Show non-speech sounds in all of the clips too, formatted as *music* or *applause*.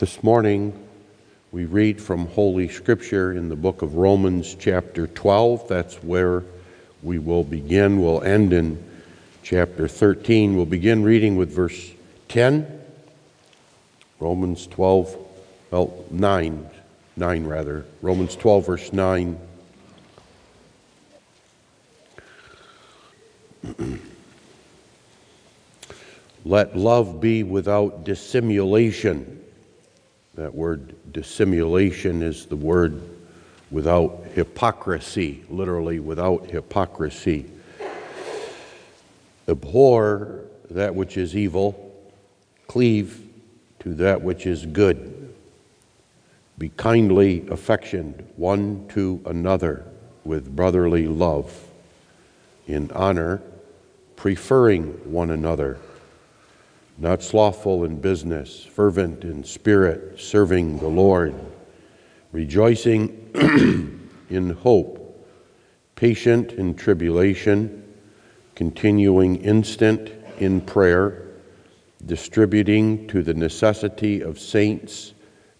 This morning, we read from Holy Scripture in the book of Romans, chapter 12. That's where we will begin. We'll end in chapter 13. We'll begin reading with verse 10. Romans 12, well, 9, 9 rather. Romans 12, verse 9. *clears throat* Let love be without dissimulation. That word dissimulation is the word without hypocrisy, literally, without hypocrisy. Abhor that which is evil, cleave to that which is good. Be kindly affectioned one to another with brotherly love, in honor, preferring one another not slothful in business, fervent in spirit, serving the Lord, rejoicing *clears throat* in hope, patient in tribulation, continuing instant in prayer, distributing to the necessity of saints,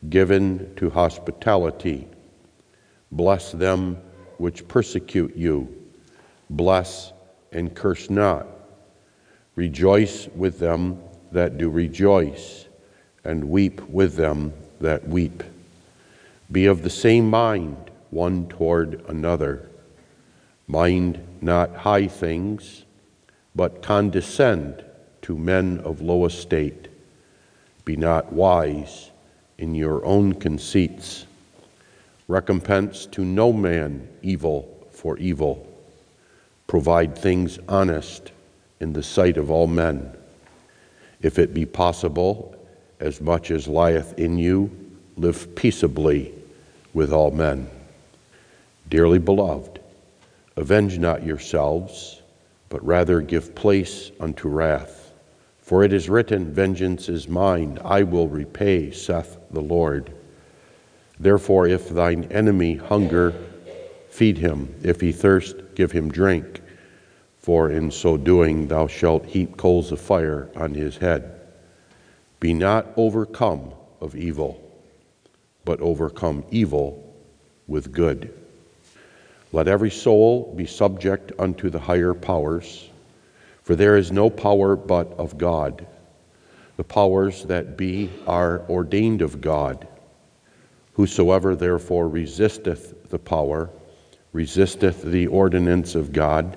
given to hospitality. Bless them which persecute you. Bless and curse not. Rejoice with them that do rejoice, and weep with them that weep. Be of the same mind one toward another. Mind not high things, but condescend to men of low estate. Be not wise in your own conceits. Recompense to no man evil for evil. Provide things honest in the sight of all men if it be possible, as much as lieth in you, live peaceably with all men. Dearly beloved, avenge not yourselves, but rather give place unto wrath. For it is written, Vengeance is mine, I will repay, saith the Lord. Therefore, if thine enemy hunger, feed him. If he thirst, give him drink for in so doing thou shalt heap coals of fire on his head. Be not overcome of evil, but overcome evil with good. Let every soul be subject unto the higher powers, for there is no power but of God. The powers that be are ordained of God. Whosoever therefore resisteth the power, resisteth the ordinance of God,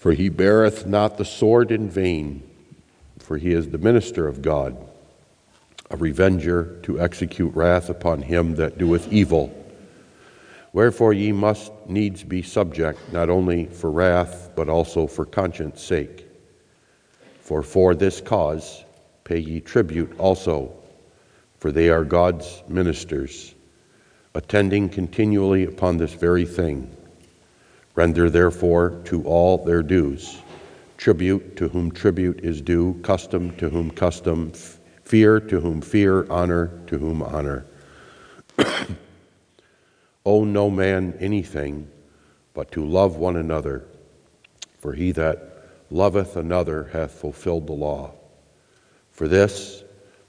for he beareth not the sword in vain, for he is the minister of God, a revenger to execute wrath upon him that doeth evil. Wherefore ye must needs be subject, not only for wrath, but also for conscience sake. For for this cause pay ye tribute also, for they are God's ministers, attending continually upon this very thing Render therefore to all their dues tribute to whom tribute is due, custom to whom custom, fear to whom fear, honor to whom honor. *coughs* Owe no man anything but to love one another, for he that loveth another hath fulfilled the law. For this,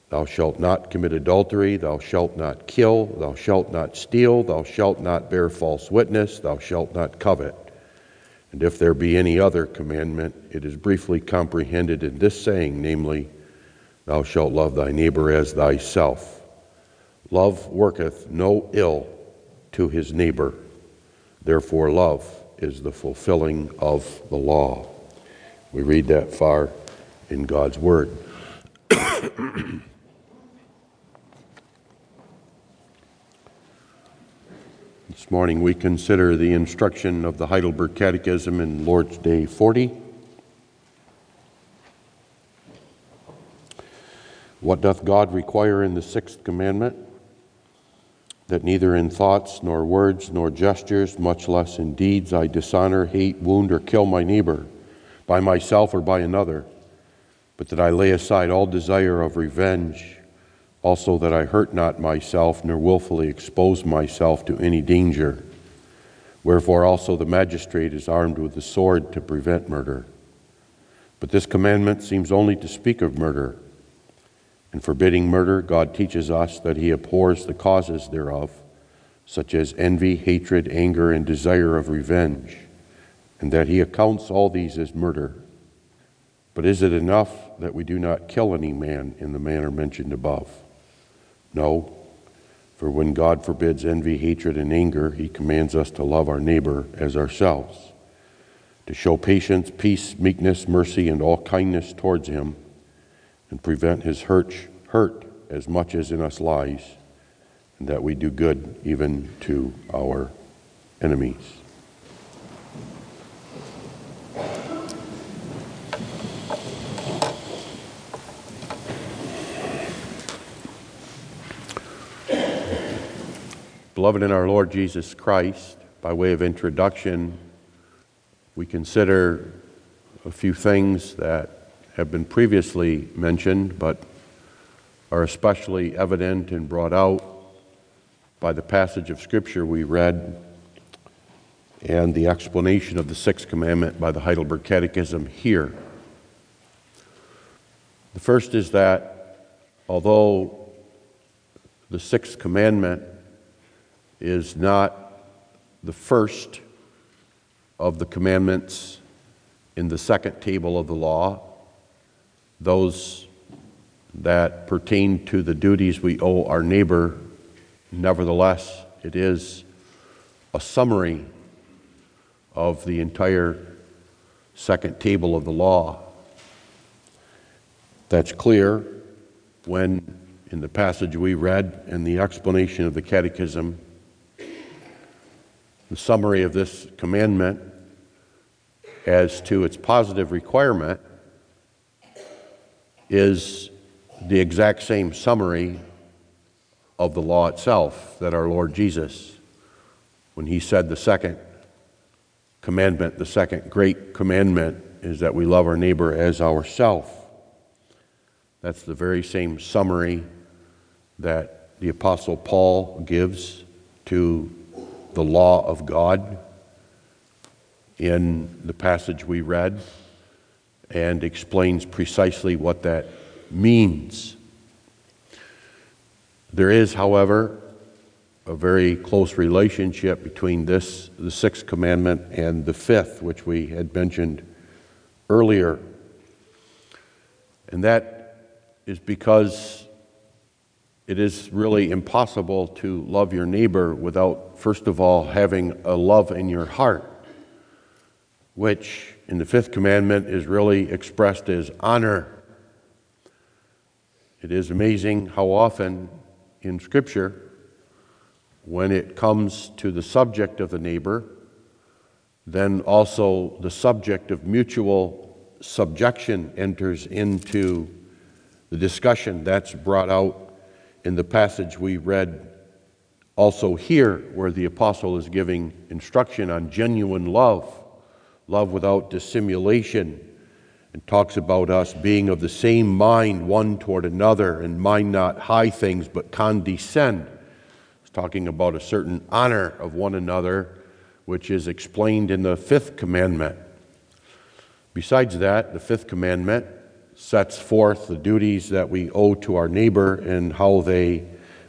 thou shalt not commit adultery, thou shalt not kill, thou shalt not steal, thou shalt not bear false witness, thou shalt not covet. And if there be any other commandment, it is briefly comprehended in this saying, namely, Thou shalt love thy neighbor as thyself. Love worketh no ill to his neighbor. Therefore, love is the fulfilling of the law. We read that far in God's Word. *coughs* morning we consider the instruction of the Heidelberg Catechism in Lord's Day 40. What doth God require in the sixth commandment? That neither in thoughts, nor words, nor gestures, much less in deeds, I dishonor, hate, wound, or kill my neighbor, by myself or by another, but that I lay aside all desire of revenge, also that I hurt not myself, nor wilfully expose myself to any danger. Wherefore also the magistrate is armed with the sword to prevent murder. But this commandment seems only to speak of murder. In forbidding murder, God teaches us that He abhors the causes thereof, such as envy, hatred, anger, and desire of revenge, and that He accounts all these as murder. But is it enough that we do not kill any man in the manner mentioned above? No, for when God forbids envy, hatred, and anger, He commands us to love our neighbor as ourselves, to show patience, peace, meekness, mercy, and all kindness towards Him, and prevent His hurt, hurt as much as in us lies, and that we do good even to our enemies. Beloved in our Lord Jesus Christ, by way of introduction, we consider a few things that have been previously mentioned, but are especially evident and brought out by the passage of Scripture we read and the explanation of the sixth commandment by the Heidelberg Catechism here. The first is that although the sixth commandment is not the first of the commandments in the second table of the law, those that pertain to the duties we owe our neighbor. Nevertheless, it is a summary of the entire second table of the law. That's clear when, in the passage we read and the explanation of the Catechism, the summary of this commandment as to its positive requirement is the exact same summary of the law itself that our Lord Jesus, when he said the second commandment, the second great commandment, is that we love our neighbor as ourself. That's the very same summary that the Apostle Paul gives to the law of God in the passage we read and explains precisely what that means. There is, however, a very close relationship between this, the sixth commandment, and the fifth, which we had mentioned earlier. And that is because it is really impossible to love your neighbor without, first of all, having a love in your heart, which in the fifth commandment is really expressed as honor. It is amazing how often in Scripture, when it comes to the subject of the neighbor, then also the subject of mutual subjection enters into the discussion that's brought out in the passage we read also here, where the apostle is giving instruction on genuine love, love without dissimulation, and talks about us being of the same mind one toward another, and mind not high things, but condescend. It's talking about a certain honor of one another, which is explained in the fifth commandment. Besides that, the fifth commandment sets forth the duties that we owe to our neighbor and how they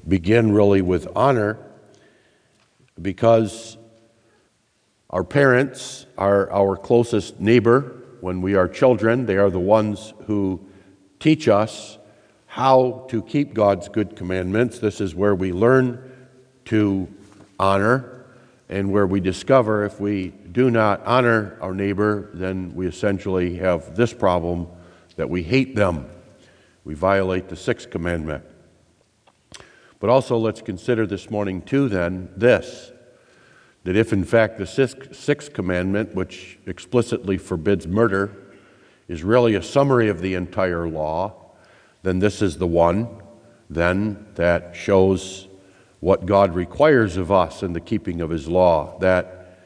begin really with honor because our parents are our closest neighbor when we are children. They are the ones who teach us how to keep God's good commandments. This is where we learn to honor and where we discover if we do not honor our neighbor, then we essentially have this problem that we hate them. We violate the sixth commandment. But also, let's consider this morning, too, then, this that if in fact the sixth commandment, which explicitly forbids murder, is really a summary of the entire law, then this is the one then that shows what God requires of us in the keeping of his law that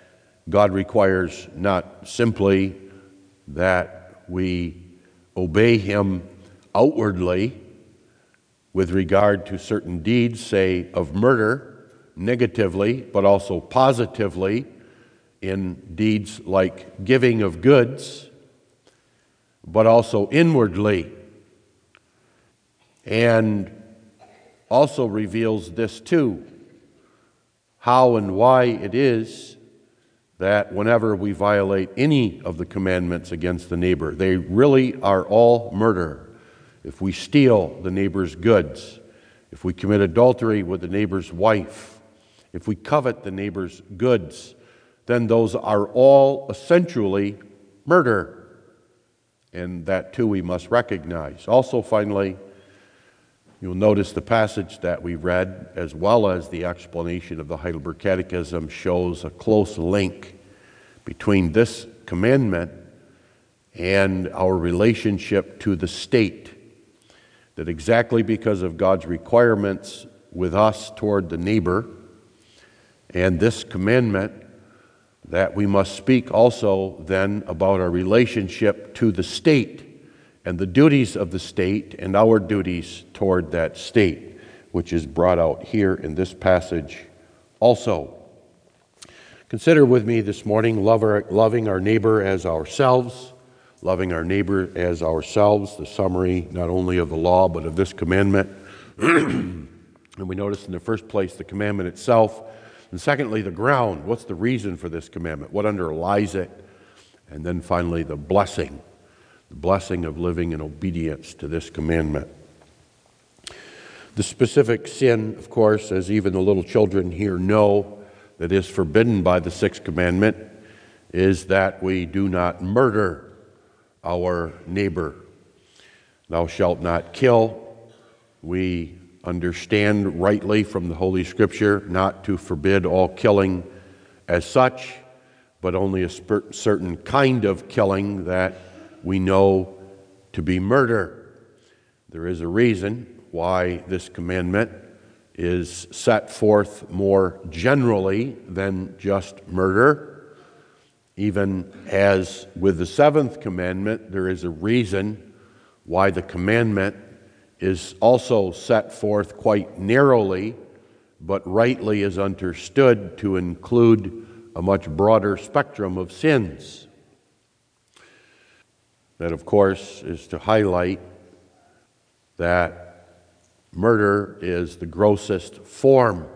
God requires not simply that we obey him outwardly with regard to certain deeds say of murder negatively but also positively in deeds like giving of goods but also inwardly. And also reveals this too how and why it is that whenever we violate any of the commandments against the neighbor, they really are all murder. If we steal the neighbor's goods, if we commit adultery with the neighbor's wife, if we covet the neighbor's goods, then those are all essentially murder. And that too we must recognize. Also, finally, You'll notice the passage that we read, as well as the explanation of the Heidelberg Catechism, shows a close link between this commandment and our relationship to the state. That exactly because of God's requirements with us toward the neighbor and this commandment, that we must speak also then about our relationship to the state and the duties of the state and our duties toward that state, which is brought out here in this passage also. Consider with me this morning loving our neighbor as ourselves, loving our neighbor as ourselves, the summary not only of the law but of this commandment. *clears throat* and we notice in the first place the commandment itself, and secondly, the ground. What's the reason for this commandment? What underlies it? And then finally, the blessing the blessing of living in obedience to this commandment. The specific sin, of course, as even the little children here know, that is forbidden by the sixth commandment is that we do not murder our neighbor. Thou shalt not kill. We understand rightly from the Holy Scripture not to forbid all killing as such, but only a certain kind of killing that we know to be murder. There is a reason why this commandment is set forth more generally than just murder. Even as with the seventh commandment, there is a reason why the commandment is also set forth quite narrowly, but rightly is understood to include a much broader spectrum of sins. That, of course, is to highlight that murder is the grossest form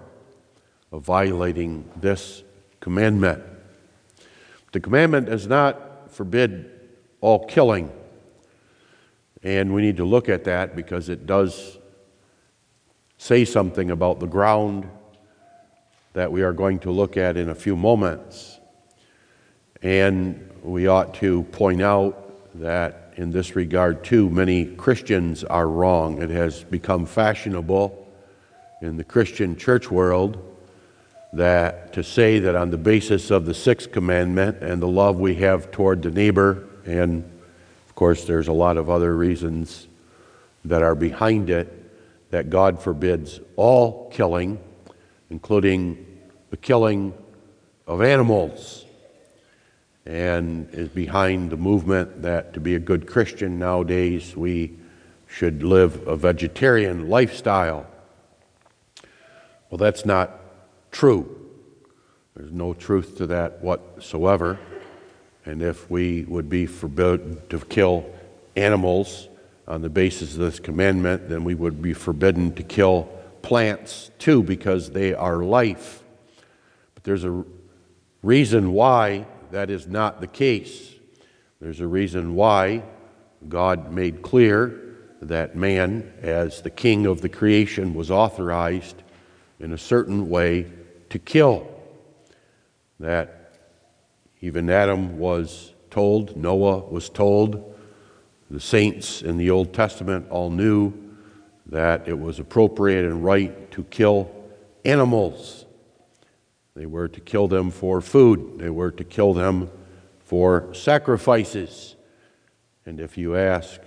of violating this commandment. The commandment does not forbid all killing, and we need to look at that because it does say something about the ground that we are going to look at in a few moments. And we ought to point out that in this regard, too, many Christians are wrong. It has become fashionable in the Christian church world that to say that on the basis of the sixth commandment and the love we have toward the neighbor, and of course, there's a lot of other reasons that are behind it, that God forbids all killing, including the killing of animals and is behind the movement that to be a good Christian nowadays we should live a vegetarian lifestyle. Well, that's not true. There's no truth to that whatsoever. And if we would be forbidden to kill animals on the basis of this commandment, then we would be forbidden to kill plants too because they are life. But there's a reason why that is not the case. There's a reason why God made clear that man, as the king of the creation, was authorized in a certain way to kill. That even Adam was told, Noah was told, the saints in the Old Testament all knew that it was appropriate and right to kill animals. They were to kill them for food, they were to kill them for sacrifices. And if you ask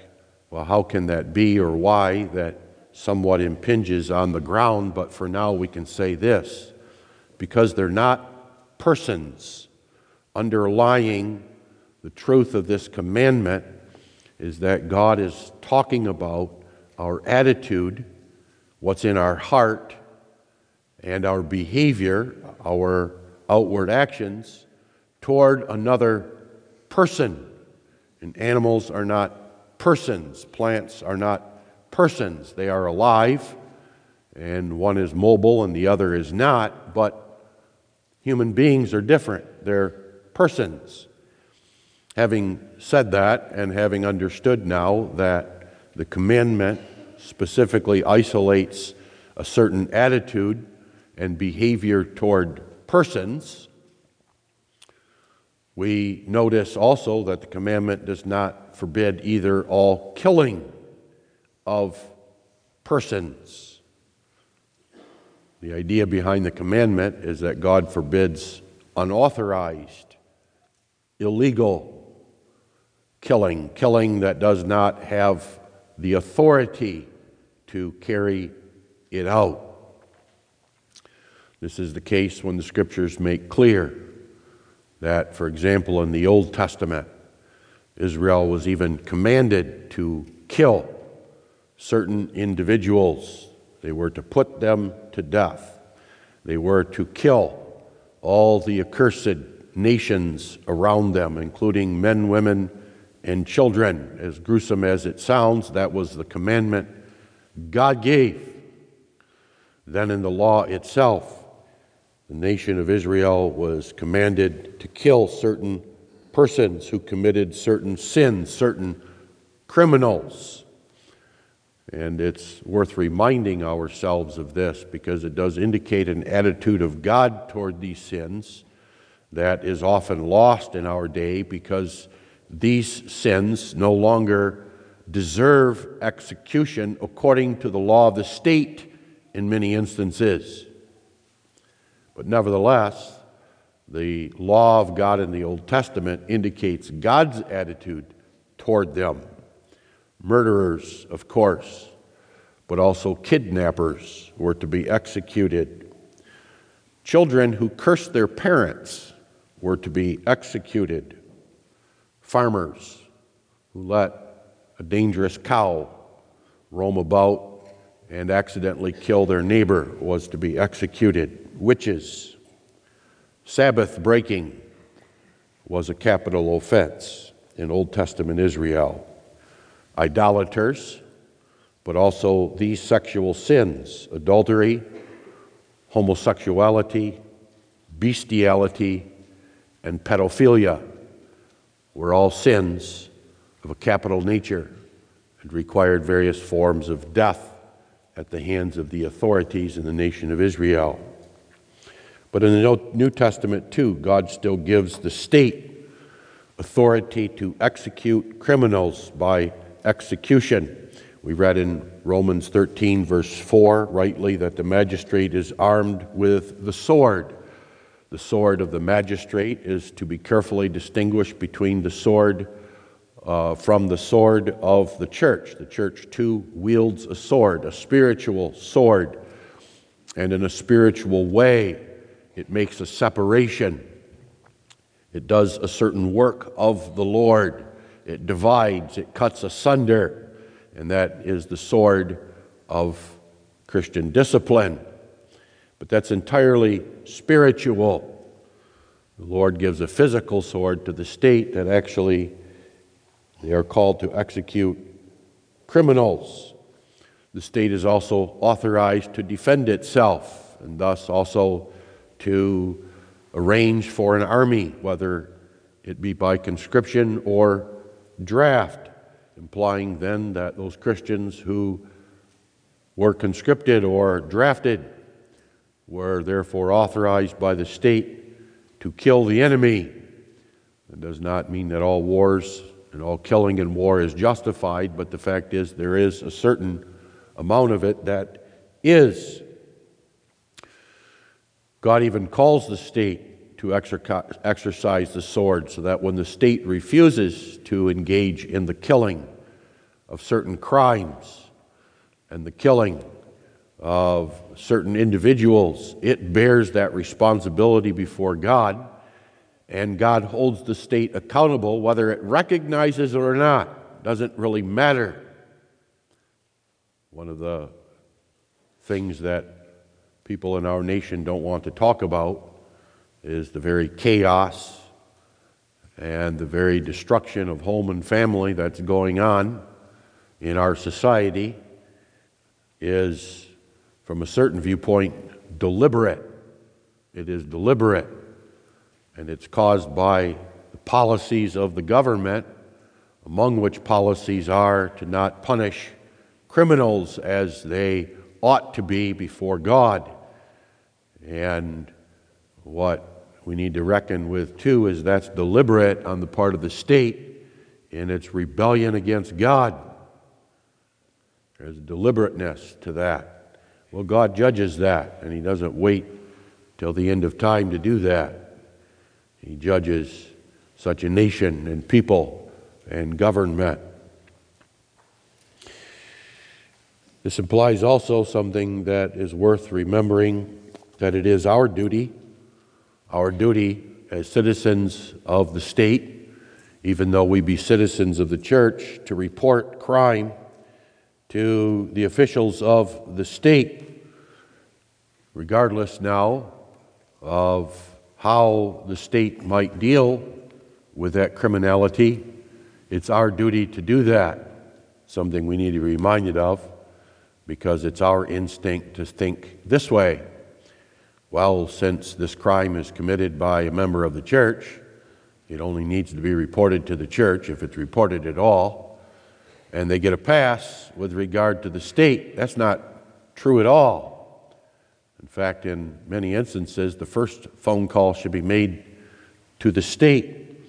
Well, how can that be or why? That somewhat impinges on the ground, but for now we can say this because they're not persons. Underlying the truth of this commandment is that God is talking about our attitude, what's in our heart, and our behavior, our outward actions toward another person. And animals are not persons, plants are not persons. They are alive, and one is mobile and the other is not, but human beings are different. They're persons. Having said that, and having understood now that the commandment specifically isolates a certain attitude and behavior toward persons, we notice also that the commandment does not forbid either all killing of persons. The idea behind the commandment is that God forbids unauthorized, illegal killing, killing that does not have the authority to carry it out. This is the case when the scriptures make clear that, for example, in the Old Testament, Israel was even commanded to kill certain individuals. They were to put them to death. They were to kill all the accursed nations around them, including men, women, and children. As gruesome as it sounds, that was the commandment God gave. Then, in the law itself, the nation of Israel was commanded to kill certain persons who committed certain sins, certain criminals. And it's worth reminding ourselves of this because it does indicate an attitude of God toward these sins that is often lost in our day because these sins no longer deserve execution according to the law of the state in many instances. But nevertheless, the law of God in the Old Testament indicates God's attitude toward them. Murderers, of course, but also kidnappers were to be executed. Children who cursed their parents were to be executed farmers who let a dangerous cow roam about and accidentally kill their neighbor was to be executed. Witches, Sabbath breaking was a capital offense in Old Testament Israel. Idolaters, but also these sexual sins adultery, homosexuality, bestiality, and pedophilia were all sins of a capital nature and required various forms of death at the hands of the authorities in the nation of Israel. But in the New Testament, too, God still gives the state authority to execute criminals by execution. We read in Romans 13, verse 4, rightly, that the magistrate is armed with the sword. The sword of the magistrate is to be carefully distinguished between the sword uh, from the sword of the church. The church, too, wields a sword, a spiritual sword. And in a spiritual way, it makes a separation. It does a certain work of the Lord. It divides, it cuts asunder. And that is the sword of Christian discipline but that's entirely spiritual. The Lord gives a physical sword to the state that actually they are called to execute criminals. The state is also authorized to defend itself and thus also to arrange for an army, whether it be by conscription or draft, implying then that those Christians who were conscripted or drafted were therefore authorized by the state to kill the enemy. It does not mean that all wars and all killing in war is justified, but the fact is there is a certain amount of it that is. God even calls the state to exercise the sword so that when the state refuses to engage in the killing of certain crimes and the killing of certain individuals, it bears that responsibility before God, and God holds the state accountable whether it recognizes it or not. Doesn't really matter. One of the things that people in our nation don't want to talk about is the very chaos and the very destruction of home and family that's going on in our society is, from a certain viewpoint, deliberate. It is deliberate, and it's caused by the policies of the government, among which policies are to not punish criminals as they ought to be before God. And what we need to reckon with, too, is that's deliberate on the part of the state in its rebellion against God. There's deliberateness to that. Well, God judges that, and He doesn't wait till the end of time to do that. He judges such a nation and people and government This implies also something that is worth remembering that it is our duty, our duty as citizens of the state, even though we be citizens of the church, to report crime to the officials of the state, regardless now of how the state might deal with that criminality. It's our duty to do that, something we need to be reminded of because it's our instinct to think this way. Well, since this crime is committed by a member of the church, it only needs to be reported to the church if it's reported at all, and they get a pass with regard to the state. That's not true at all. In fact, in many instances, the first phone call should be made to the state,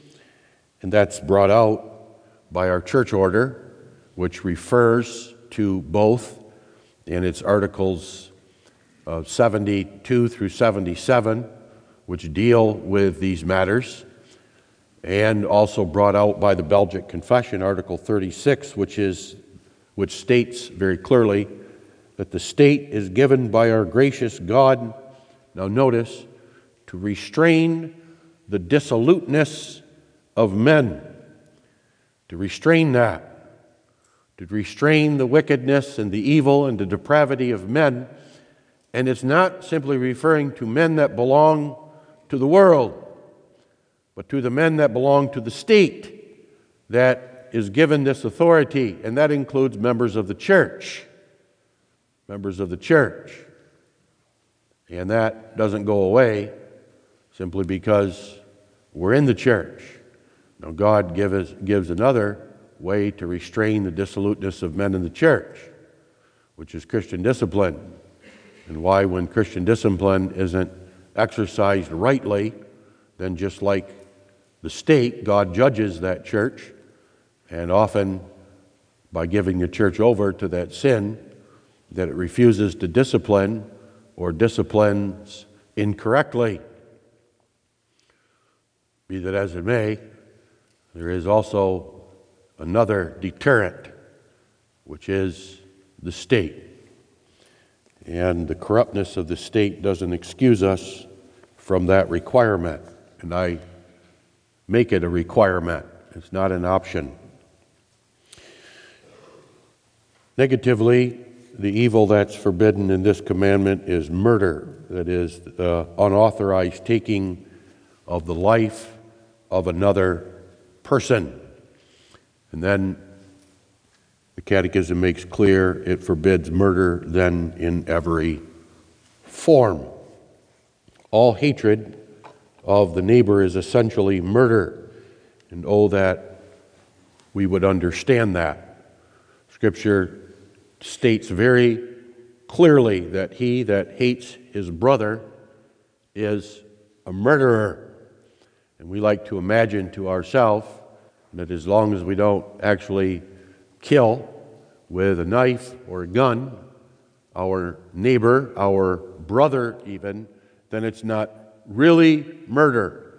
and that's brought out by our church order, which refers to both in its articles uh, 72 through 77, which deal with these matters, and also brought out by the Belgic Confession, Article 36, which, is, which states very clearly that the state is given by our gracious God, now notice, to restrain the dissoluteness of men, to restrain that to restrain the wickedness and the evil and the depravity of men. And it's not simply referring to men that belong to the world, but to the men that belong to the state that is given this authority, and that includes members of the church. Members of the church. And that doesn't go away simply because we're in the church. Now, God give us, gives another way to restrain the dissoluteness of men in the church, which is Christian discipline. And why, when Christian discipline isn't exercised rightly, then just like the state, God judges that church, and often by giving the church over to that sin, that it refuses to discipline or disciplines incorrectly. Be that as it may, there is also another deterrent, which is the state. And the corruptness of the state doesn't excuse us from that requirement. And I make it a requirement, it's not an option. Negatively, the evil that's forbidden in this commandment is murder, that is, the unauthorized taking of the life of another person. And then the Catechism makes clear it forbids murder then in every form. All hatred of the neighbor is essentially murder. And oh, that we would understand that. Scripture states very clearly that he that hates his brother is a murderer. And we like to imagine to ourselves that as long as we don't actually kill with a knife or a gun our neighbor, our brother, even, then it's not really murder.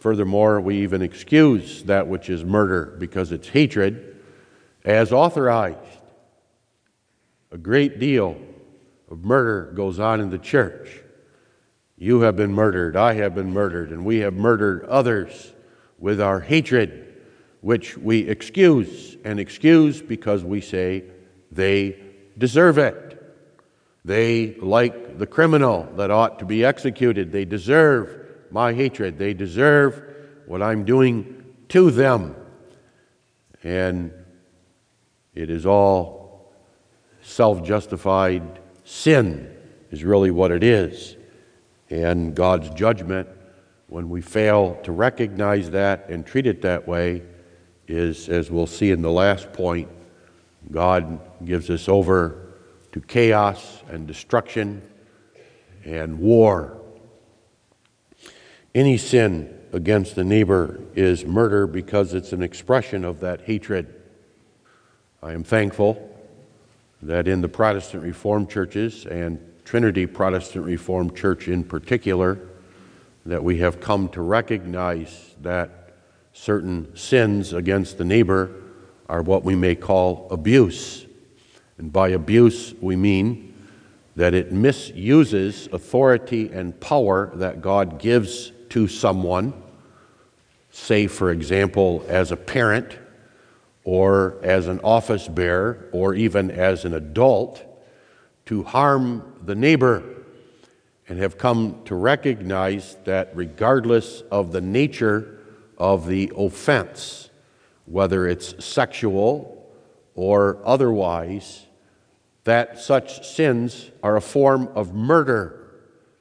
Furthermore, we even excuse that which is murder because it's hatred, as authorized. A great deal of murder goes on in the church. You have been murdered, I have been murdered, and we have murdered others with our hatred, which we excuse and excuse because we say they deserve it. They, like the criminal that ought to be executed, they deserve my hatred. They deserve what I'm doing to them. And it is all self justified sin, is really what it is. And God's judgment, when we fail to recognize that and treat it that way, is, as we'll see in the last point, God gives us over to chaos and destruction and war. Any sin against the neighbor is murder because it's an expression of that hatred. I am thankful that in the Protestant Reformed churches and Trinity Protestant Reformed Church in particular, that we have come to recognize that certain sins against the neighbor are what we may call abuse. And by abuse, we mean that it misuses authority and power that God gives to someone, say, for example, as a parent, or as an office bearer, or even as an adult, to harm the neighbor, and have come to recognize that regardless of the nature of the offense, whether it's sexual or otherwise, that such sins are a form of murder.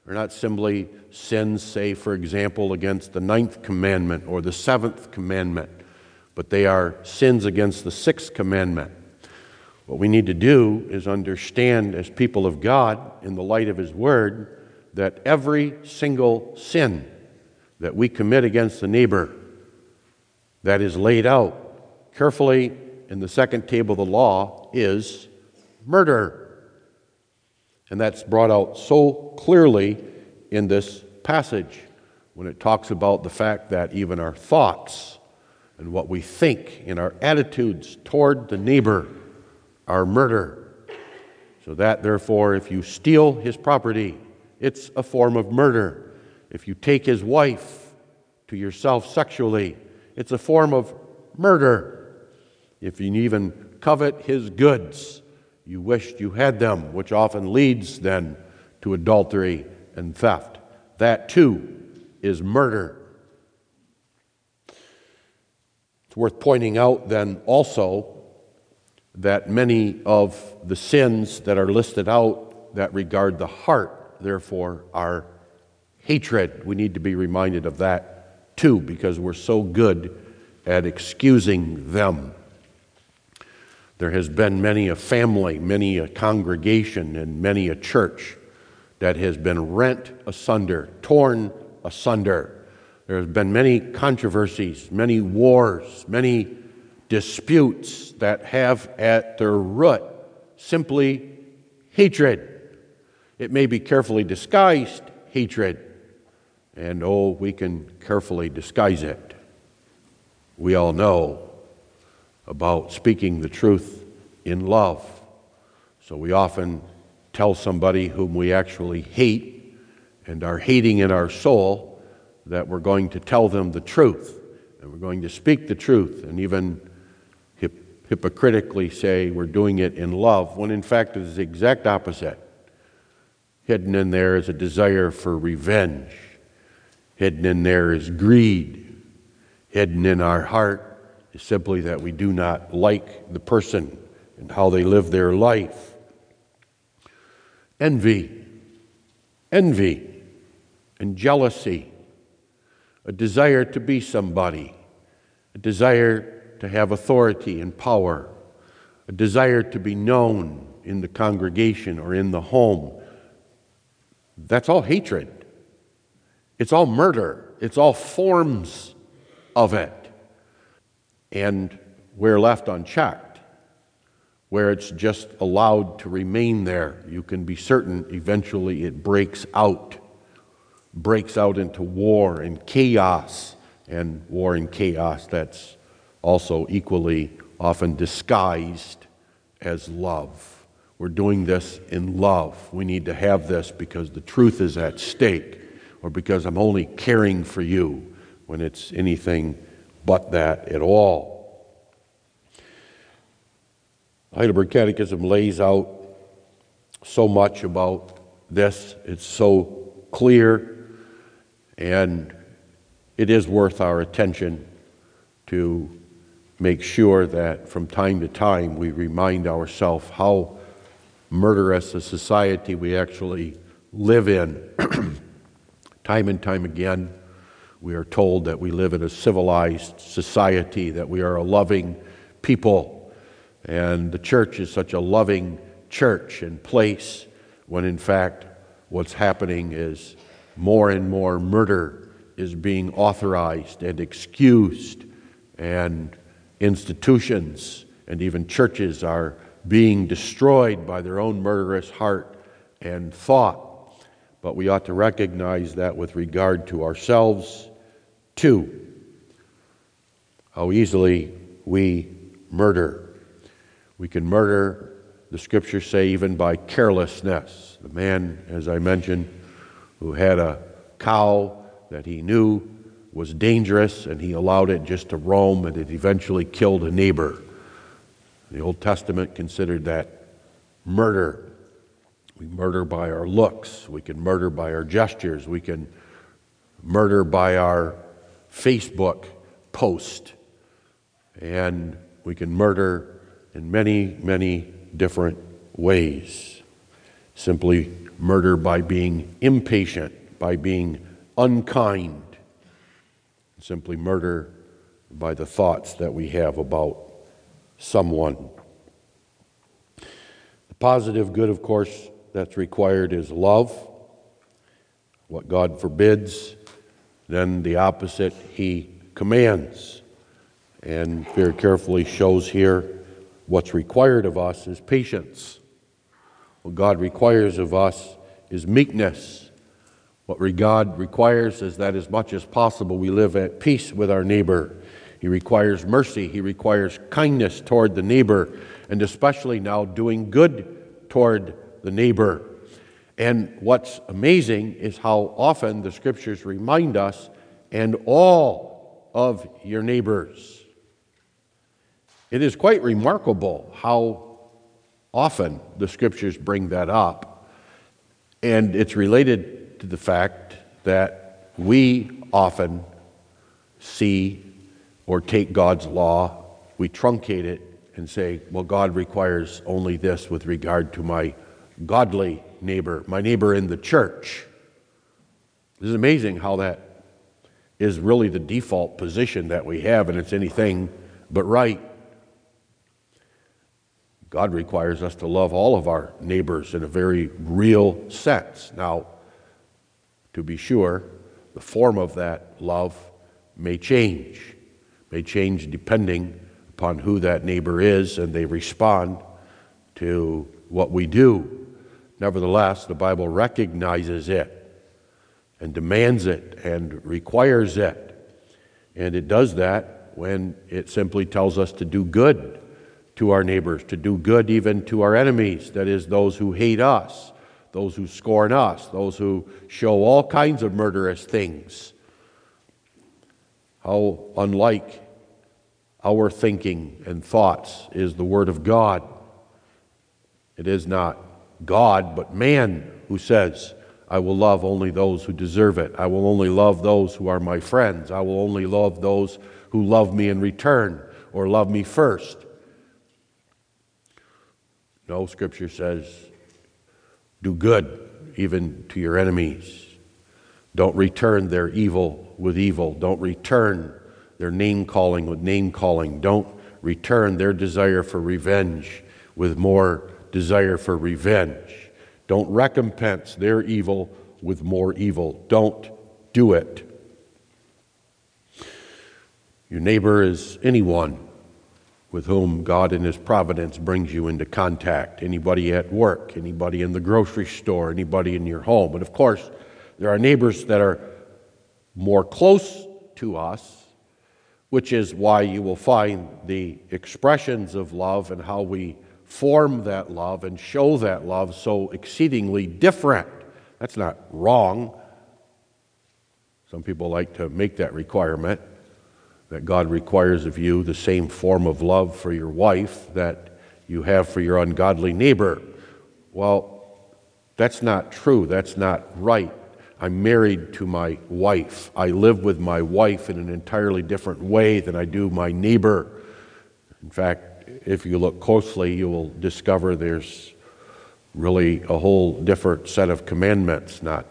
They're not simply sins, say, for example, against the ninth commandment or the seventh commandment, but they are sins against the sixth commandment. What we need to do is understand, as people of God, in the light of His Word, that every single sin that we commit against the neighbor that is laid out carefully in the second table of the law is murder. And that's brought out so clearly in this passage when it talks about the fact that even our thoughts and what we think in our attitudes toward the neighbor are murder. So that, therefore, if you steal his property, it's a form of murder. If you take his wife to yourself sexually, it's a form of murder. If you even covet his goods, you wished you had them, which often leads then to adultery and theft. That too is murder. It's worth pointing out then also that many of the sins that are listed out that regard the heart, therefore, are hatred. We need to be reminded of that too, because we're so good at excusing them. There has been many a family, many a congregation, and many a church that has been rent asunder, torn asunder. There has been many controversies, many wars, many disputes that have at their root simply hatred. It may be carefully disguised hatred, and oh, we can carefully disguise it. We all know about speaking the truth in love. So we often tell somebody whom we actually hate and are hating in our soul that we're going to tell them the truth and we're going to speak the truth and even hip- hypocritically say we're doing it in love when in fact it is the exact opposite. Hidden in there is a desire for revenge. Hidden in there is greed. Hidden in our heart is simply that we do not like the person and how they live their life. Envy, envy, and jealousy, a desire to be somebody, a desire to have authority and power, a desire to be known in the congregation or in the home. That's all hatred. It's all murder. It's all forms of it and we're left unchecked, where it's just allowed to remain there, you can be certain eventually it breaks out, breaks out into war and chaos, and war and chaos that's also equally often disguised as love. We're doing this in love. We need to have this because the truth is at stake or because I'm only caring for you when it's anything but that at all. Heidelberg Catechism lays out so much about this. It's so clear, and it is worth our attention to make sure that from time to time we remind ourselves how murderous a society we actually live in. *clears throat* time and time again, we are told that we live in a civilized society, that we are a loving people, and the church is such a loving church and place when in fact what's happening is more and more murder is being authorized and excused, and institutions and even churches are being destroyed by their own murderous heart and thought. But we ought to recognize that with regard to ourselves, too. How easily we murder. We can murder, the scriptures say, even by carelessness. The man, as I mentioned, who had a cow that he knew was dangerous and he allowed it just to roam and it eventually killed a neighbor. The Old Testament considered that murder. We murder by our looks, we can murder by our gestures, we can murder by our Facebook post, and we can murder in many, many different ways. Simply murder by being impatient, by being unkind, simply murder by the thoughts that we have about someone. The positive good, of course, that's required is love. What God forbids, then the opposite He commands. And very carefully shows here what's required of us is patience. What God requires of us is meekness. What God requires is that as much as possible we live at peace with our neighbor. He requires mercy, He requires kindness toward the neighbor, and especially now doing good toward the neighbor. And what's amazing is how often the scriptures remind us, and all of your neighbors. It is quite remarkable how often the scriptures bring that up. And it's related to the fact that we often see or take God's law, we truncate it and say, well, God requires only this with regard to my godly neighbor, my neighbor in the church. This is amazing how that is really the default position that we have, and it's anything but right. God requires us to love all of our neighbors in a very real sense. Now, to be sure, the form of that love may change, may change depending upon who that neighbor is and they respond to what we do. Nevertheless, the Bible recognizes it and demands it and requires it. And it does that when it simply tells us to do good to our neighbors, to do good even to our enemies, that is, those who hate us those who scorn us, those who show all kinds of murderous things. How unlike our thinking and thoughts is the Word of God. It is not God, but man who says, I will love only those who deserve it. I will only love those who are my friends. I will only love those who love me in return or love me first. No, Scripture says do good even to your enemies. Don't return their evil with evil. Don't return their name calling with name calling. Don't return their desire for revenge with more desire for revenge. Don't recompense their evil with more evil. Don't do it. Your neighbor is anyone with whom God in His providence brings you into contact. Anybody at work, anybody in the grocery store, anybody in your home. But of course, there are neighbors that are more close to us, which is why you will find the expressions of love and how we form that love and show that love so exceedingly different. That's not wrong. Some people like to make that requirement that God requires of you the same form of love for your wife that you have for your ungodly neighbor. Well, that's not true. That's not right. I'm married to my wife. I live with my wife in an entirely different way than I do my neighbor. In fact, if you look closely, you will discover there's really a whole different set of commandments, not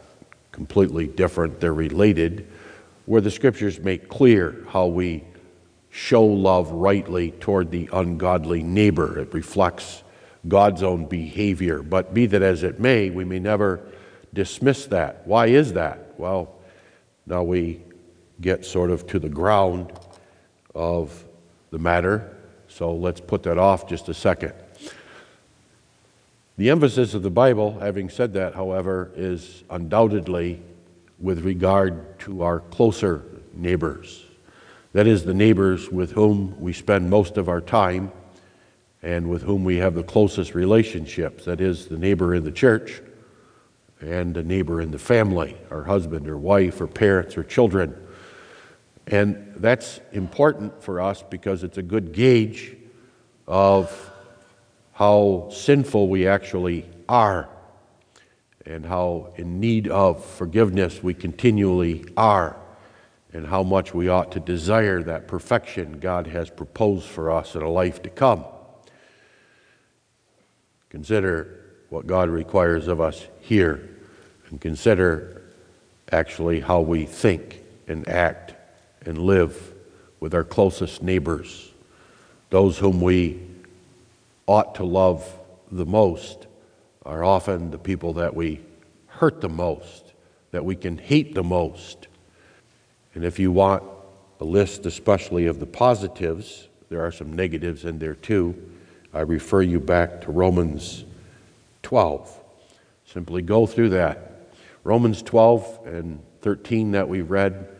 completely different, they're related, where the scriptures make clear how we show love rightly toward the ungodly neighbor. It reflects God's own behavior. But be that as it may, we may never dismiss that. Why is that? Well, now we get sort of to the ground of the matter, so let's put that off just a second. The emphasis of the Bible, having said that, however, is undoubtedly with regard to our closer neighbors. That is, the neighbors with whom we spend most of our time and with whom we have the closest relationships. That is, the neighbor in the church and a neighbor in the family, our husband or wife or parents or children. And that's important for us because it's a good gauge of how sinful we actually are and how in need of forgiveness we continually are and how much we ought to desire that perfection God has proposed for us in a life to come. Consider what God requires of us here and consider actually how we think and act and live with our closest neighbors, those whom we ought to love the most are often the people that we hurt the most, that we can hate the most. And if you want a list, especially of the positives, there are some negatives in there too. I refer you back to Romans 12. Simply go through that. Romans 12 and 13 that we read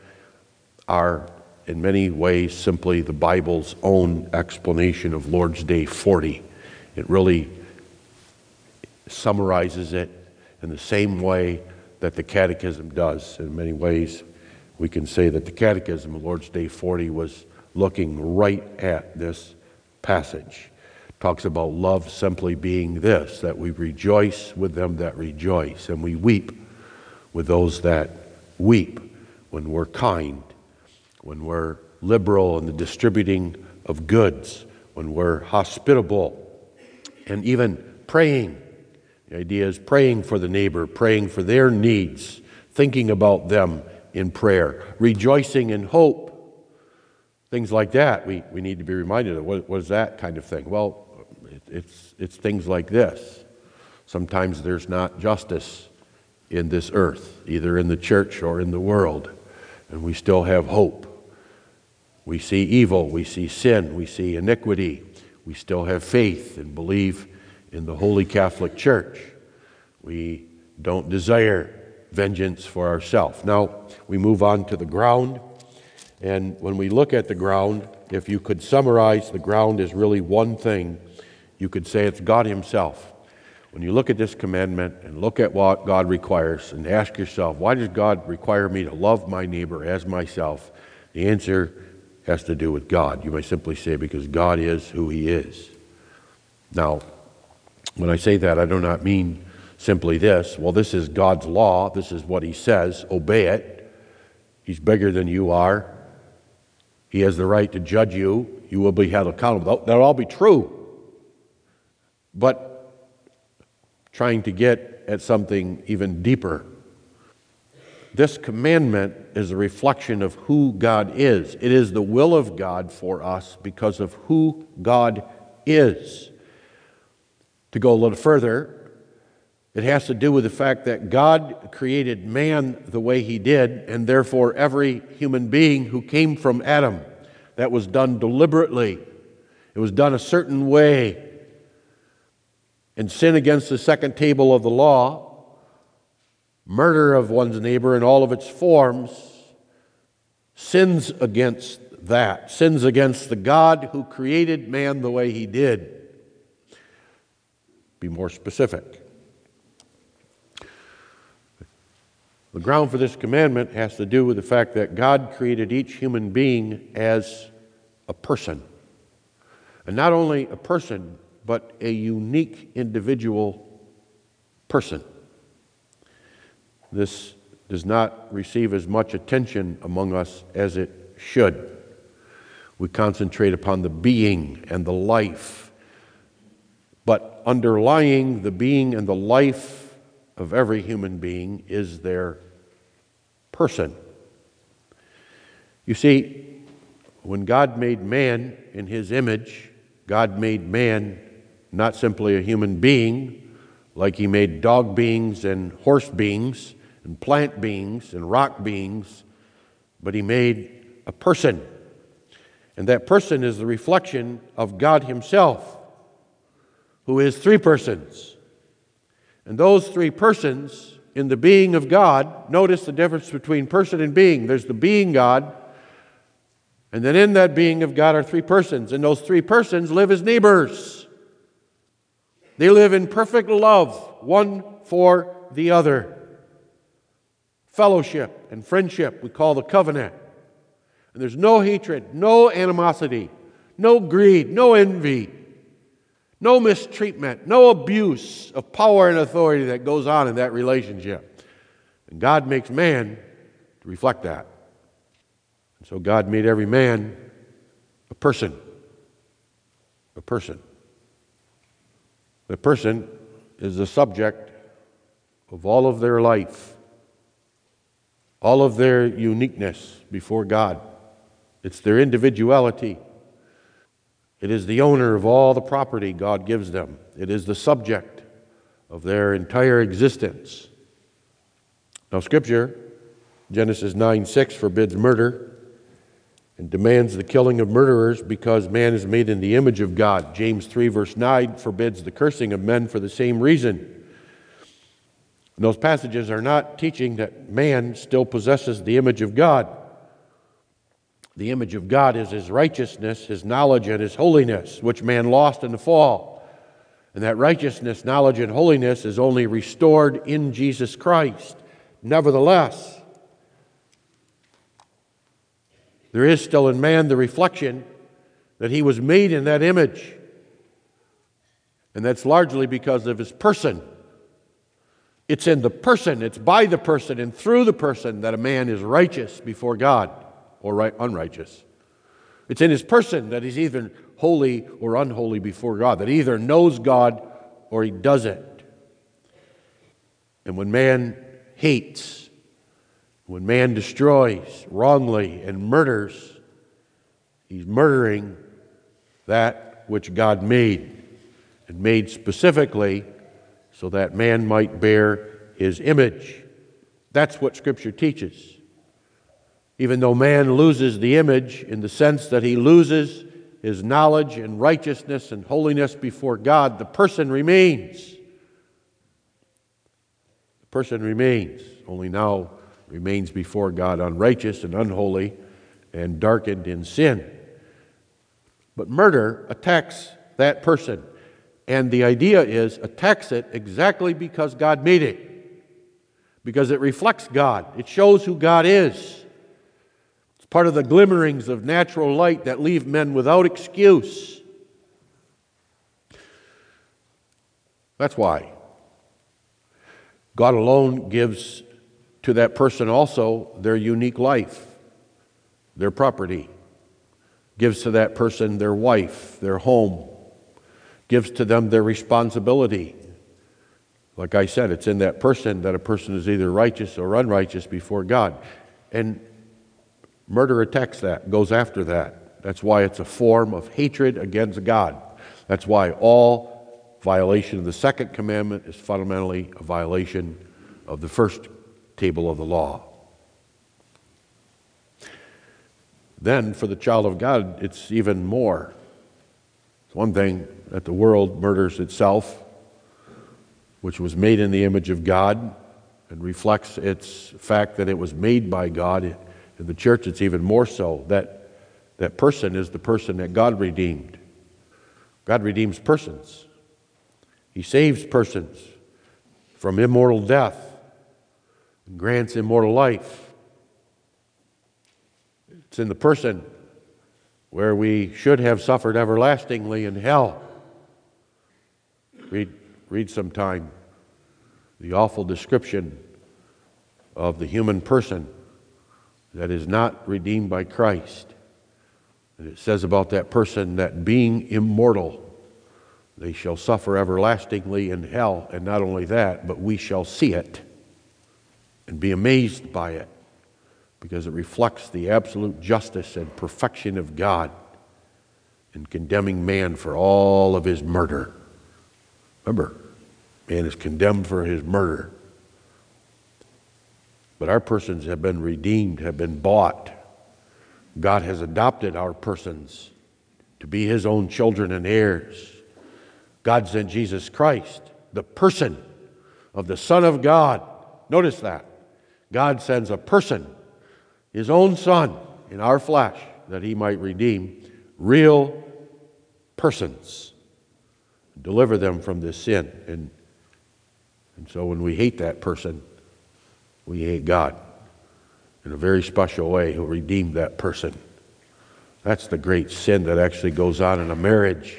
are in many ways simply the Bible's own explanation of Lord's Day 40. It really summarizes it in the same way that the Catechism does. In many ways, we can say that the Catechism of Lord's Day 40 was looking right at this passage. It talks about love simply being this that we rejoice with them that rejoice, and we weep with those that weep when we're kind, when we're liberal in the distributing of goods, when we're hospitable, and even praying. The idea is praying for the neighbor, praying for their needs, thinking about them in prayer, rejoicing in hope. Things like that, we, we need to be reminded of. What, what is that kind of thing? Well, it, it's, it's things like this. Sometimes there's not justice in this earth, either in the church or in the world, and we still have hope. We see evil, we see sin, we see iniquity, we still have faith and believe in the Holy Catholic Church. We don't desire vengeance for ourselves. Now, we move on to the ground. And when we look at the ground, if you could summarize the ground as really one thing, you could say it's God Himself. When you look at this commandment and look at what God requires and ask yourself, why does God require me to love my neighbor as myself? The answer has to do with God. You may simply say, because God is who He is. Now, when I say that, I do not mean simply this well, this is God's law, this is what He says, obey it. He's bigger than you are, He has the right to judge you, you will be held accountable. That'll all be true. But trying to get at something even deeper. This commandment is a reflection of who God is. It is the will of God for us because of who God is. To go a little further, it has to do with the fact that God created man the way he did, and therefore every human being who came from Adam. That was done deliberately, it was done a certain way. And sin against the second table of the law, murder of one's neighbor in all of its forms, sins against that, sins against the God who created man the way he did. Be more specific. The ground for this commandment has to do with the fact that God created each human being as a person. And not only a person, but a unique individual person. This does not receive as much attention among us as it should. We concentrate upon the being and the life. But underlying the being and the life of every human being is their person. You see, when God made man in his image, God made man not simply a human being, like he made dog beings and horse beings and plant beings and rock beings, but he made a person. And that person is the reflection of God himself, who is three persons. And those three persons in the being of God, notice the difference between person and being. There's the being God, and then in that being of God are three persons, and those three persons live as neighbors. They live in perfect love, one for the other. Fellowship and friendship we call the covenant. And there's no hatred, no animosity, no greed, no envy, no mistreatment, no abuse of power and authority that goes on in that relationship. And God makes man to reflect that. And so God made every man a person. A person. The person is the subject of all of their life, all of their uniqueness before God. It's their individuality. It is the owner of all the property God gives them, it is the subject of their entire existence. Now, Scripture, Genesis 9 6, forbids murder and demands the killing of murderers because man is made in the image of God. James 3, verse 9, forbids the cursing of men for the same reason. And those passages are not teaching that man still possesses the image of God. The image of God is his righteousness, his knowledge, and his holiness, which man lost in the fall. And that righteousness, knowledge, and holiness is only restored in Jesus Christ. Nevertheless, there is still in man the reflection that he was made in that image. And that's largely because of his person. It's in the person, it's by the person, and through the person that a man is righteous before God or right, unrighteous. It's in his person that he's either holy or unholy before God, that he either knows God or he doesn't. And when man hates, when man destroys wrongly and murders, he's murdering that which God made, and made specifically so that man might bear his image. That's what Scripture teaches. Even though man loses the image in the sense that he loses his knowledge and righteousness and holiness before God, the person remains. The person remains, only now remains before God unrighteous and unholy and darkened in sin. But murder attacks that person. And the idea is attacks it exactly because God made it. Because it reflects God. It shows who God is It's part of the glimmerings of natural light that leave men without excuse. That's why. God alone gives to that person also their unique life, their property, gives to that person their wife, their home, gives to them their responsibility. Like I said, it's in that person that a person is either righteous or unrighteous before God. And Murder attacks that, goes after that. That's why it's a form of hatred against God. That's why all violation of the second commandment is fundamentally a violation of the first table of the law. Then, for the child of God, it's even more. It's one thing that the world murders itself, which was made in the image of God and reflects its fact that it was made by God in the church, it's even more so that That person is the person that God redeemed. God redeems persons, He saves persons from immortal death and grants immortal life. It's in the person where we should have suffered everlastingly in hell. Read, read sometime the awful description of the human person that is not redeemed by Christ. And it says about that person that being immortal, they shall suffer everlastingly in hell. And not only that, but we shall see it and be amazed by it because it reflects the absolute justice and perfection of God in condemning man for all of his murder. Remember, man is condemned for his murder. But our persons have been redeemed, have been bought. God has adopted our persons to be his own children and heirs. God sent Jesus Christ, the person of the Son of God. Notice that. God sends a person, his own Son, in our flesh, that he might redeem real persons, deliver them from this sin. And, and so when we hate that person, we hate God in a very special way who redeemed that person. That's the great sin that actually goes on in a marriage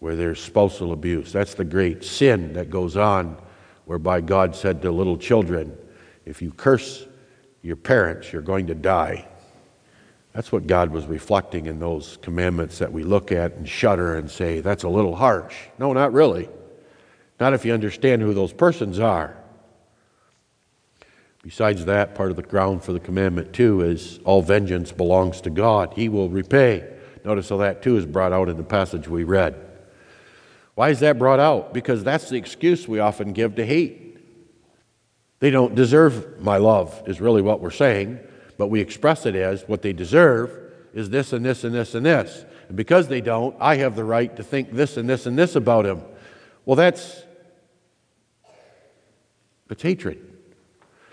where there's spousal abuse. That's the great sin that goes on whereby God said to little children, if you curse your parents, you're going to die. That's what God was reflecting in those commandments that we look at and shudder and say, that's a little harsh. No, not really. Not if you understand who those persons are. Besides that, part of the ground for the commandment, too, is all vengeance belongs to God. He will repay. Notice how that, too, is brought out in the passage we read. Why is that brought out? Because that's the excuse we often give to hate. They don't deserve my love, is really what we're saying, but we express it as what they deserve is this and this and this and this. And because they don't, I have the right to think this and this and this about him. Well, that's, that's hatred.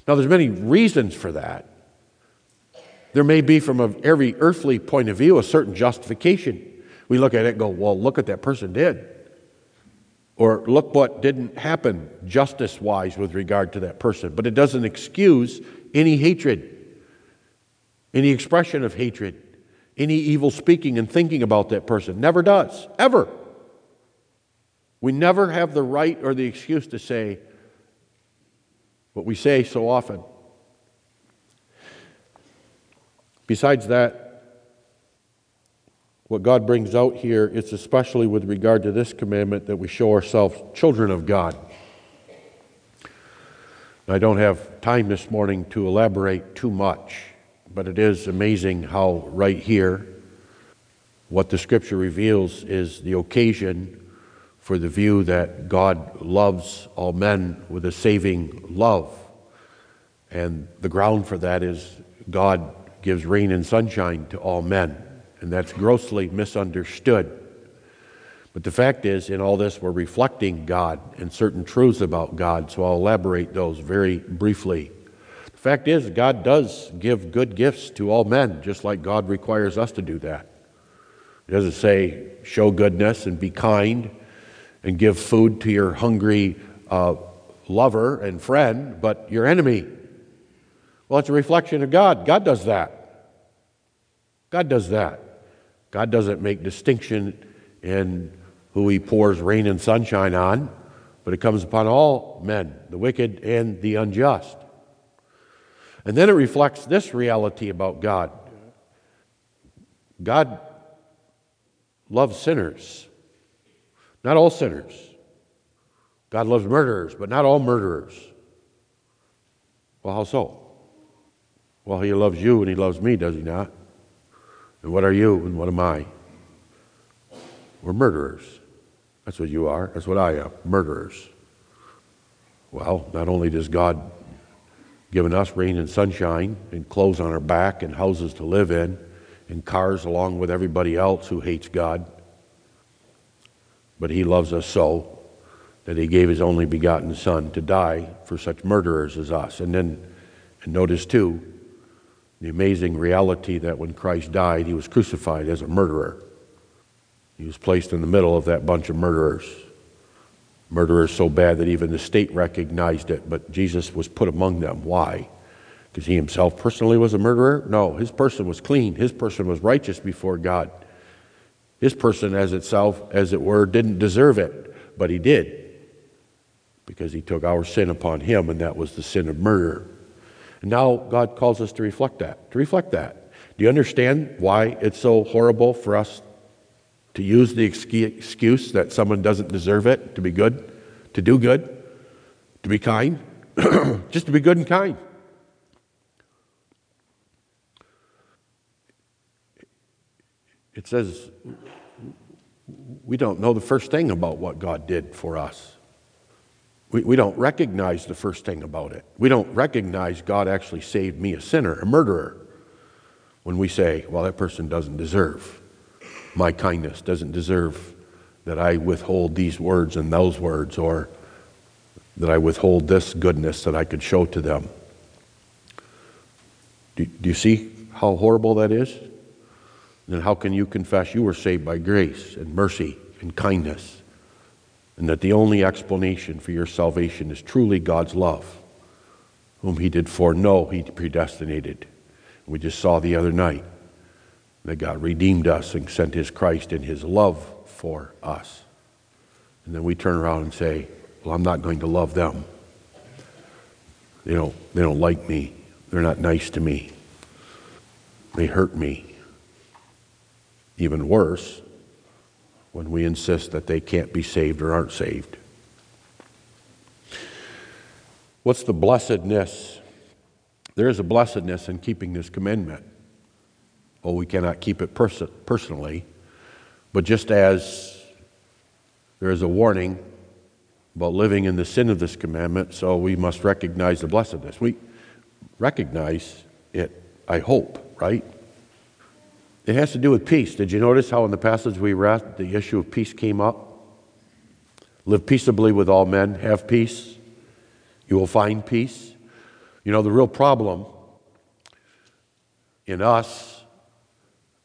Now, there's many reasons for that. There may be, from a, every earthly point of view, a certain justification. We look at it and go, well, look what that person did. Or look what didn't happen justice wise with regard to that person. But it doesn't excuse any hatred, any expression of hatred, any evil speaking and thinking about that person. Never does, ever. We never have the right or the excuse to say, what we say so often. Besides that, what God brings out here is especially with regard to this commandment that we show ourselves children of God. I don't have time this morning to elaborate too much, but it is amazing how, right here, what the scripture reveals is the occasion for the view that God loves all men with a saving love. And the ground for that is God gives rain and sunshine to all men. And that's grossly misunderstood. But the fact is, in all this, we're reflecting God and certain truths about God, so I'll elaborate those very briefly. The fact is, God does give good gifts to all men, just like God requires us to do that. He doesn't say, show goodness and be kind and give food to your hungry uh, lover and friend, but your enemy. Well, it's a reflection of God. God does that. God does that. God doesn't make distinction in who he pours rain and sunshine on, but it comes upon all men, the wicked and the unjust. And then it reflects this reality about God God loves sinners. Not all sinners. God loves murderers, but not all murderers. Well, how so? Well, He loves you and He loves me, does He not? And what are you and what am I? We're murderers. That's what you are. That's what I am murderers. Well, not only does God given us rain and sunshine and clothes on our back and houses to live in and cars along with everybody else who hates God, but he loves us so that he gave his only begotten Son to die for such murderers as us. And then, and notice too, The amazing reality that when Christ died, he was crucified as a murderer. He was placed in the middle of that bunch of murderers. Murderers so bad that even the state recognized it, but Jesus was put among them. Why? Because he himself personally was a murderer? No, his person was clean. His person was righteous before God. His person, as itself, as it were, didn't deserve it, but he did because he took our sin upon him, and that was the sin of murder. And now God calls us to reflect that, to reflect that. Do you understand why it's so horrible for us to use the excuse that someone doesn't deserve it to be good, to do good, to be kind? *clears throat* Just to be good and kind. It says we don't know the first thing about what God did for us. We, we don't recognize the first thing about it. We don't recognize God actually saved me, a sinner, a murderer, when we say, well, that person doesn't deserve my kindness, doesn't deserve that I withhold these words and those words, or that I withhold this goodness that I could show to them. Do, do you see how horrible that is? Then how can you confess you were saved by grace and mercy and kindness? And that the only explanation for your salvation is truly God's love, whom He did foreknow, He predestinated. We just saw the other night that God redeemed us and sent His Christ in His love for us. And then we turn around and say, Well, I'm not going to love them. They don't, they don't like me. They're not nice to me. They hurt me. Even worse, when we insist that they can't be saved or aren't saved. What's the blessedness? There is a blessedness in keeping this commandment. Oh, we cannot keep it pers- personally, but just as there is a warning about living in the sin of this commandment, so we must recognize the blessedness. We recognize it, I hope, right? It has to do with peace. Did you notice how in the passage we read the issue of peace came up? Live peaceably with all men, have peace. You will find peace. You know, the real problem in us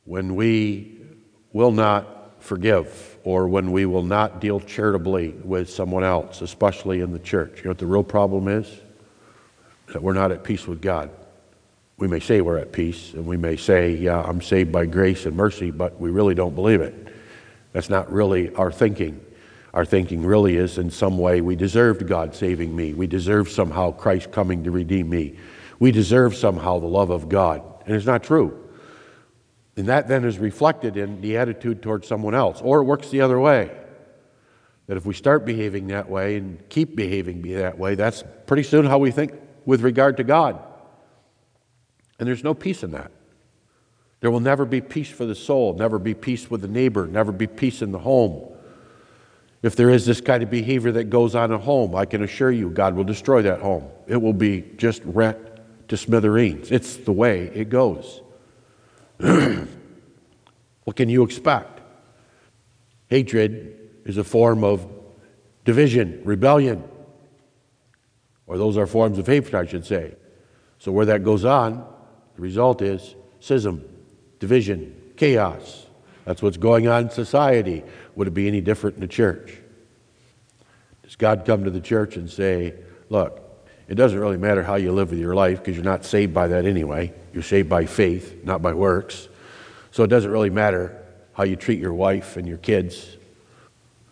when we will not forgive or when we will not deal charitably with someone else, especially in the church. You know what the real problem is? That we're not at peace with God we may say we're at peace and we may say, yeah, I'm saved by grace and mercy, but we really don't believe it. That's not really our thinking. Our thinking really is in some way we deserved God saving me. We deserve somehow Christ coming to redeem me. We deserve somehow the love of God. And it's not true. And that then is reflected in the attitude towards someone else. Or it works the other way. That if we start behaving that way and keep behaving that way, that's pretty soon how we think with regard to God. And there's no peace in that. There will never be peace for the soul, never be peace with the neighbor, never be peace in the home. If there is this kind of behavior that goes on at home, I can assure you God will destroy that home. It will be just rent to smithereens. It's the way it goes. *clears throat* what can you expect? Hatred is a form of division, rebellion, or those are forms of hatred, I should say. So, where that goes on, the result is schism, division, chaos. That's what's going on in society. Would it be any different in the church? Does God come to the church and say, Look, it doesn't really matter how you live with your life because you're not saved by that anyway. You're saved by faith, not by works. So it doesn't really matter how you treat your wife and your kids.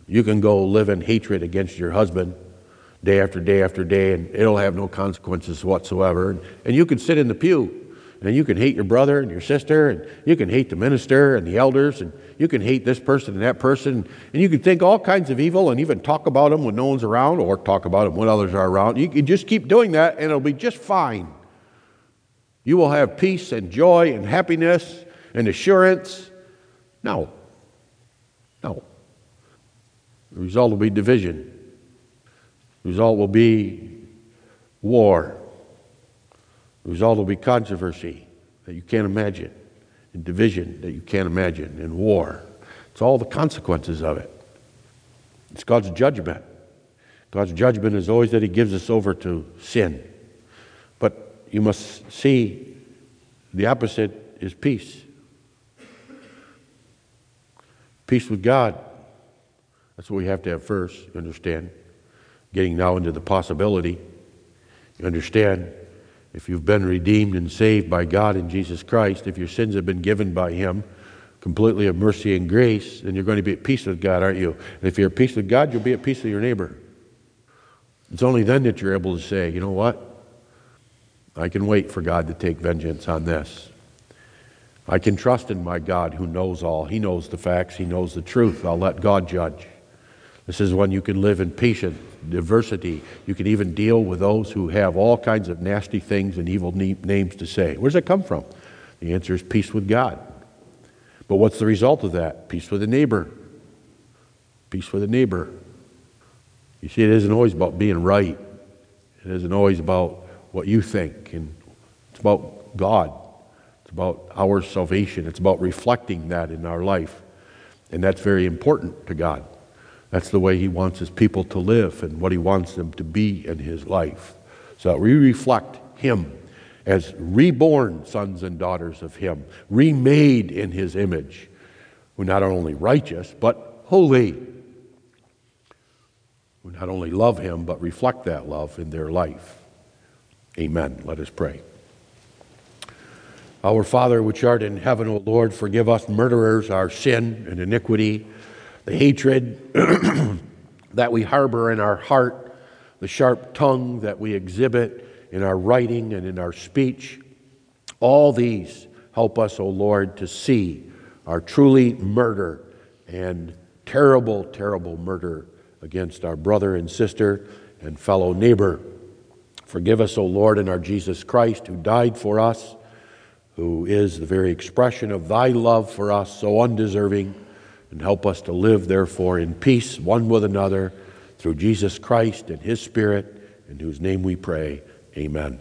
You can go live in hatred against your husband day after day after day, and it'll have no consequences whatsoever. And you can sit in the pew and you can hate your brother and your sister, and you can hate the minister and the elders, and you can hate this person and that person, and you can think all kinds of evil and even talk about them when no one's around or talk about them when others are around. You can just keep doing that, and it'll be just fine. You will have peace and joy and happiness and assurance. No. No. The result will be division. The result will be war. The result will be controversy that you can't imagine, and division that you can't imagine, and war. It's all the consequences of it. It's God's judgment. God's judgment is always that He gives us over to sin. But you must see The opposite is peace. Peace with God. That's what we have to have first, you understand? Getting now into the possibility. You understand? If you've been redeemed and saved by God in Jesus Christ, if your sins have been given by Him, completely of mercy and grace, then you're going to be at peace with God, aren't you? And if you're at peace with God, you'll be at peace with your neighbor. It's only then that you're able to say, you know what? I can wait for God to take vengeance on this. I can trust in my God who knows all. He knows the facts, He knows the truth. I'll let God judge. This is when you can live in patient diversity. You can even deal with those who have all kinds of nasty things and evil names to say. Where does that come from? The answer is peace with God. But what's the result of that? Peace with the neighbor. Peace with the neighbor. You see, it isn't always about being right, it isn't always about what you think. And it's about God, it's about our salvation, it's about reflecting that in our life. And that's very important to God. That's the way He wants His people to live and what He wants them to be in His life. So we reflect Him as reborn sons and daughters of Him, remade in His image, who not only righteous, but holy, who not only love Him, but reflect that love in their life. Amen. Let us pray. Our Father, which art in heaven, O Lord, forgive us murderers our sin and iniquity, the hatred *clears throat* that we harbor in our heart, the sharp tongue that we exhibit in our writing and in our speech. All these help us, O Lord, to see our truly murder and terrible, terrible murder against our brother and sister and fellow neighbor. Forgive us, O Lord, in our Jesus Christ, who died for us, who is the very expression of thy love for us, so undeserving, and help us to live, therefore, in peace one with another through Jesus Christ and his Spirit, in whose name we pray. Amen.